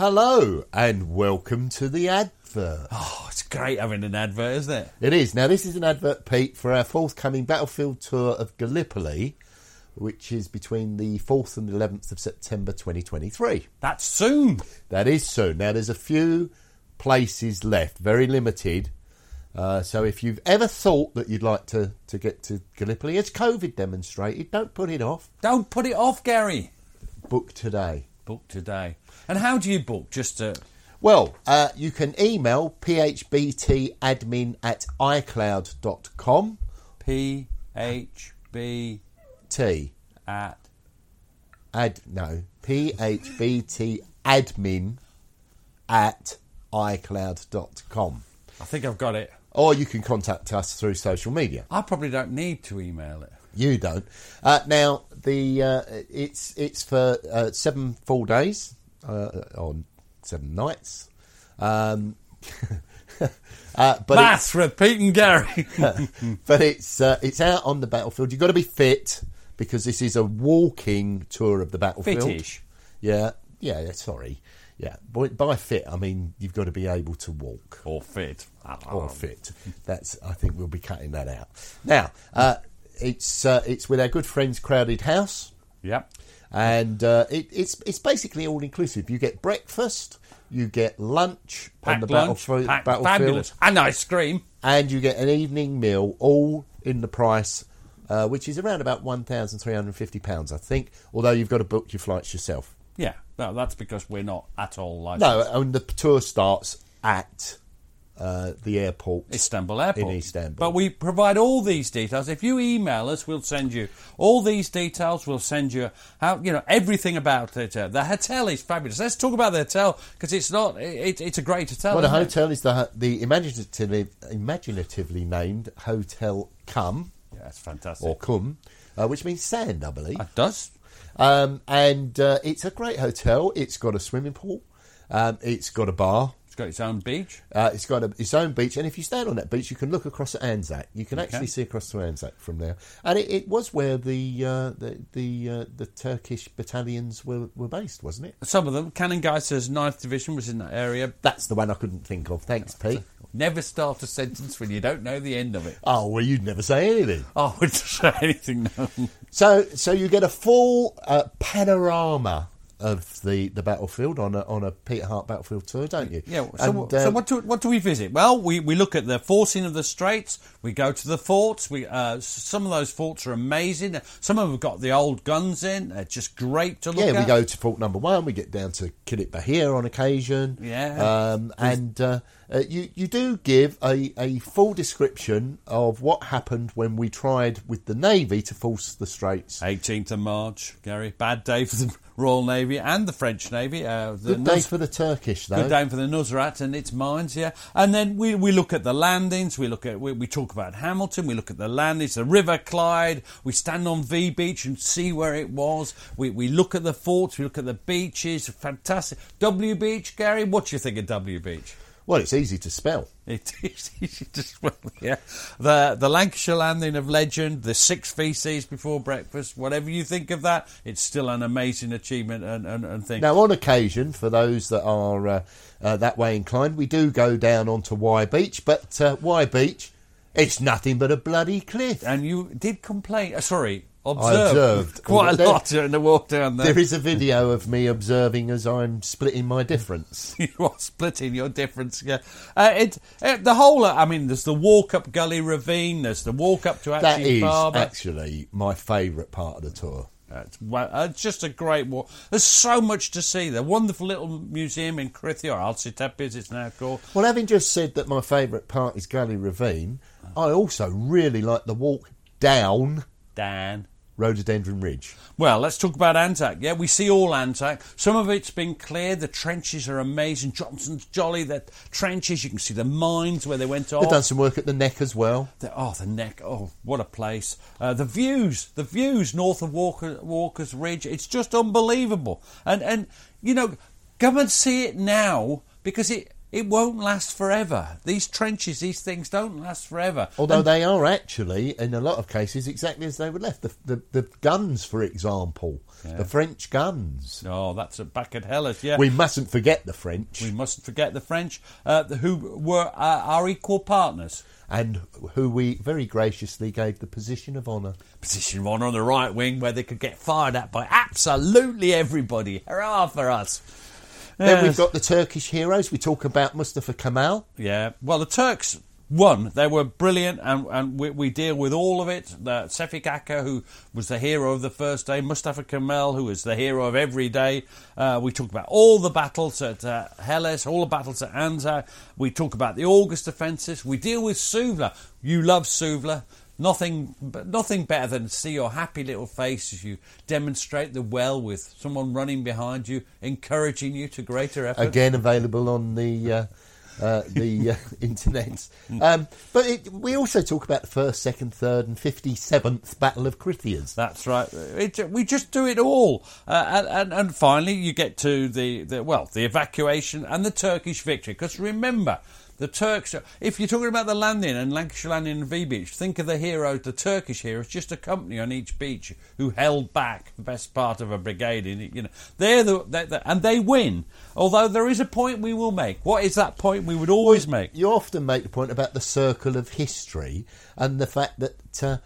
Hello and welcome to the advert. Oh, it's great having an advert, isn't it? It is. Now, this is an advert, Pete, for our forthcoming Battlefield tour of Gallipoli, which is between the 4th and 11th of September 2023. That's soon. That is soon. Now, there's a few places left, very limited. Uh, so, if you've ever thought that you'd like to, to get to Gallipoli, as COVID demonstrated, don't put it off. Don't put it off, Gary. Book today. Book today. And how do you book? Just to. Well, uh, you can email phbtadmin at icloud.com. P H B T. at Ad, no. phbt admin at icloud.com. I think I've got it. Or you can contact us through social media. I probably don't need to email it. You don't. Uh, now, the uh, it's it's for uh, seven full days uh, on seven nights. Um, uh, but Maths with Pete and Gary. but it's uh, it's out on the battlefield. You've got to be fit because this is a walking tour of the battlefield. Fittish. Yeah, yeah. yeah, Sorry, yeah. By, by fit, I mean you've got to be able to walk or fit. or fit. That's. I think we'll be cutting that out. Now, uh, it's uh, it's with our good friends Crowded House, Yep. and uh, it, it's it's basically all inclusive. You get breakfast, you get lunch on the lunch. battlefield, battlefield Fabulous. And ice cream. and you get an evening meal, all in the price, uh, which is around about one thousand three hundred fifty pounds, I think. Although you've got to book your flights yourself. Yeah. No, that's because we're not at all licensed. No, and the tour starts at uh, the airport. Istanbul Airport. In Istanbul. But we provide all these details. If you email us, we'll send you all these details. We'll send you how you know everything about it. Uh, The hotel is fabulous. Let's talk about the hotel because it's not. It, it's a great hotel. well, the hotel is the the imaginatively imaginatively named Hotel Kum Yeah, it's fantastic. or Kum, uh, which means sand, I believe. it does. Um, and uh, it's a great hotel. It's got a swimming pool. Um, it's got a bar. It's got its own beach. Uh, it's got a, its own beach, and if you stand on that beach, you can look across at Anzac. You can actually see across to Anzac from there, and it, it was where the uh, the the, uh, the Turkish battalions were, were based, wasn't it? Some of them. Kannengiesser's 9th Division was in that area. That's the one I couldn't think of. Thanks, Pete. Never start a sentence when you don't know the end of it. Oh well, you'd never say anything. Oh, I wouldn't say anything. No. So so you get a full uh, panorama of the, the battlefield on a on a Peter Hart battlefield tour, don't you? Yeah. So, And, what- uh, so what do what do we visit? Well, we, we look at the forcing of the straits. We go to the forts. We uh, some of those forts are amazing. Some of them have got the old guns in. They're just great to look at Yeah, at. we go to Fort Number One. We get down to Kilitbahir on occasion. Yeah. um, and uh, uh, you you do give a, a full description of what happened when we tried with the Navy to force the Straits. 18th of March, Gary. Bad day for the Royal Navy and the French Navy. Uh, the Good day for the Turkish, though. Good day for the Nusrat and its mines, yeah. And then we, we look at the landings, we look at we, we talk about Hamilton, we look at the landings, the River Clyde, we stand on V Beach and see where it was. We we look at the forts, we look at the beaches, fantastic. W Beach, Gary, what do you think of W Beach? Well, it's easy to spell. It is easy to spell, yeah. The the Lancashire landing of legend, the six VCs before breakfast, whatever you think of that, it's still an amazing achievement and, and, and thing. Now, on occasion, for those that are uh, uh, that way inclined, we do go down onto Y Beach, but uh, Y Beach, it's nothing but a bloody cliff. And you did complain. Uh, sorry, observed, observed. quite a There- lot during the walk down there. There is a video of me observing as I'm splitting my difference. you are splitting your difference. Yeah, uh, it, uh, the whole. Uh, I mean, there's the walk up Gully Ravine. There's the walk up to That Atchee is Barber. actually my favourite part of the tour. It's, uh, it's just a great walk. There's so much to see. The wonderful little museum in Krithia, or Alcitepe as it's now called. Well, having just said that my favourite part is Gully Ravine, I also really like the walk down Dan. Rhododendron Ridge. Well, let's talk about Anzac. Yeah, we see all Anzac. Some of it's been cleared. The trenches are amazing. Johnson's Jolly, the trenches. You can see the mines where they went off. They've done some work at the neck as well. The, oh, the neck. Oh, what a place. Uh, the views, the views north of Walker, Walker's Ridge. It's just unbelievable. And, and, you know, come and see it now because it, it won't last forever. These trenches, these things don't last forever. Although And- they are actually, in a lot of cases, exactly as they were left. The, the, the guns, for example, the French guns. Oh, that's at back at Helles, yeah. We mustn't forget the French We mustn't forget the French, uh, who were uh, our equal partners. and who we very graciously gave the position of honour. Position of honour on the right wing where they could get fired at by absolutely everybody. Hurrah for us. Then we've got the Turkish heroes. We talk about Mustafa Kemal. Yeah, well, the Turks won. They were brilliant, and, and we, we deal with all of it. The Sefik Aker, who was the hero of the first day, Mustafa Kemal, who was the hero of every day. Uh, we talk about all the battles at uh, Helles, all the battles at Anzac. We talk about the August offensives. We deal with Suvla. You love Suvla. Nothing, nothing better than to see your happy little face as you demonstrate the well with someone running behind you, encouraging you to greater effort. Again, available on the uh, uh, the uh, internet. Um, but it, we also talk about the first, second, third, and fifty-seventh Battle of Krithias. That's right. It, we just do it all, uh, and, and and finally you get to the, the well the evacuation and the Turkish victory. Because remember, the Turks. If you're talking about the landing and Lancashire landing and V Beach, think of the heroes, the Turkish heroes, just a company on each beach who held back the best part of a brigade. In it, you know, they're the, they're the and they win. Although there is a point we will make. What is that point we would always make? You often make the point about the circle of history and the fact that uh,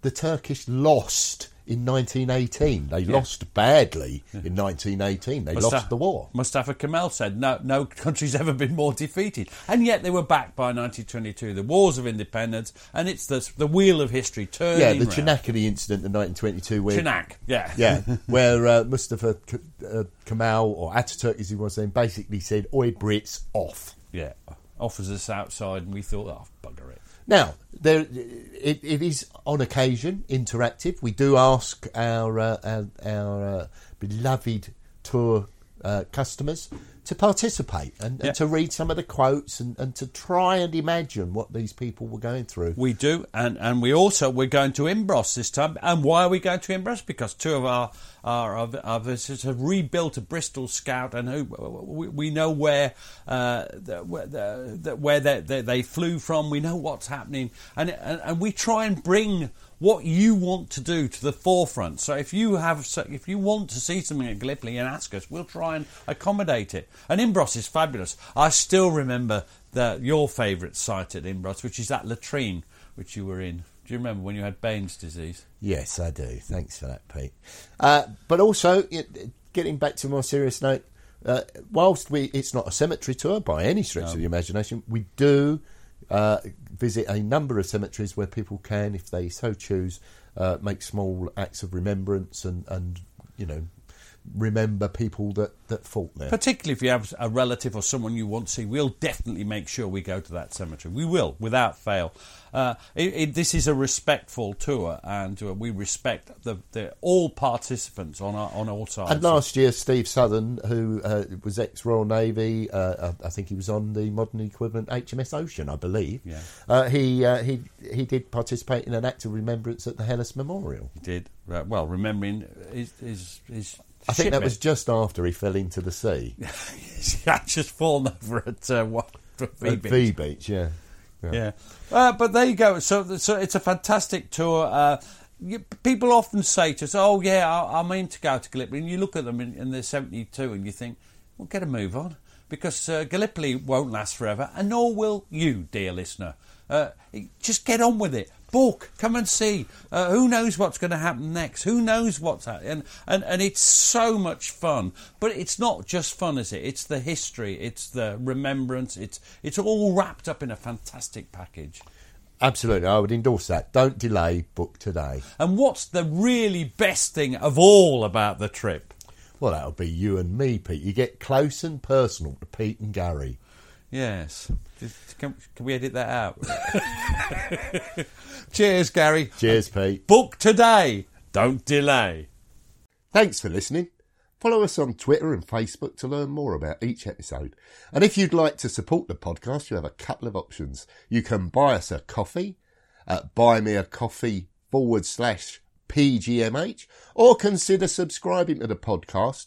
the Turkish lost in 1918. They lost badly in 1918. They Mustafa- lost the war. Mustafa Kemal said no, no country's ever been more defeated, and yet they were back by 1922. The wars of independence, and it's the the wheel of history turning. Yeah, the. Chinakali incident in 1922, where Chinak, yeah, yeah, where uh, Mustafa K- uh, Kemal or Ataturk, as he was saying, basically said, "Oi Brits, off." yeah. Offers us outside, and we thought, oh, bugger it. Now, there, it, it is on occasion interactive. We do ask our uh, our, our uh, beloved tour uh, customers to participate and, Yeah. and to read some of the quotes and, and to try and imagine what these people were going through. We do, and, and we also we're going to Imbros this time. And why are we going to Imbros? Because two of our our, our, our visitors have rebuilt a Bristol Scout, and who we, we know where uh, the, where, the, where they, they, flew from. We know what's happening, and, and and we try and bring what you want to do to the forefront. So if you have, if you want to see something at Gallipoli and ask us, we'll try and accommodate it. And Imbros is fabulous. I still remember the, your favourite site at Imbros, which is that latrine which you were in. Do you remember when you had Baines' disease? Yes, I do. Thanks for that, Pete. Uh, but also, getting back to a more serious note, uh, whilst we it's not a cemetery tour by any stretch of the imagination, we do uh, visit a number of cemeteries where people can, if they so choose, uh, make small acts of remembrance and, and you know remember people that, that fought there. Particularly if you have a relative or someone you want to see, we'll definitely make sure we go to that cemetery. We will, without fail. Uh, it, it, this is a respectful tour, and uh, we respect the, the all participants on our, on all sides. And last year, Steve Southern, who uh, was ex Royal Navy, uh, I I think he was on the modern equivalent HMS Ocean, I believe. Yeah. Uh, he uh, he he did participate in an act of remembrance at the Helles Memorial. He did uh, well, remembering his his. his I think that was just after he fell into the sea had just fallen over at uh, what at V-Beach. V Beach. Yeah. Yeah, uh, but there you go. So, so it's a fantastic tour. Uh, you, people often say to us, "Oh, yeah, I, I'm in to go to Gallipoli," and you look at them in, in the '72 and you think, "Well, get a move on," because uh, Gallipoli won't last forever, and nor will you, dear listener. Uh, just get on with it. Book, come and see. Uh, who knows what's going to happen next? Who knows what's happening? And, and and it's so much fun. But it's not just fun, is it? It's the history, it's the remembrance. It's it's all wrapped up in a fantastic package. Absolutely, I would endorse that. Don't delay, book today. And what's the really best thing of all about the trip? Well, that'll be you and me, Pete. You get close and personal to Pete and Gary. Yes. Can, can we edit that out? Cheers, Gary. Cheers, Pete. Book today. Don't delay. Thanks for listening. Follow us on Twitter and Facebook to learn more about each episode. And if you'd like to support the podcast, you have a couple of options. You can buy us a coffee at buymeacoffee forward slash PGMH or consider subscribing to the podcast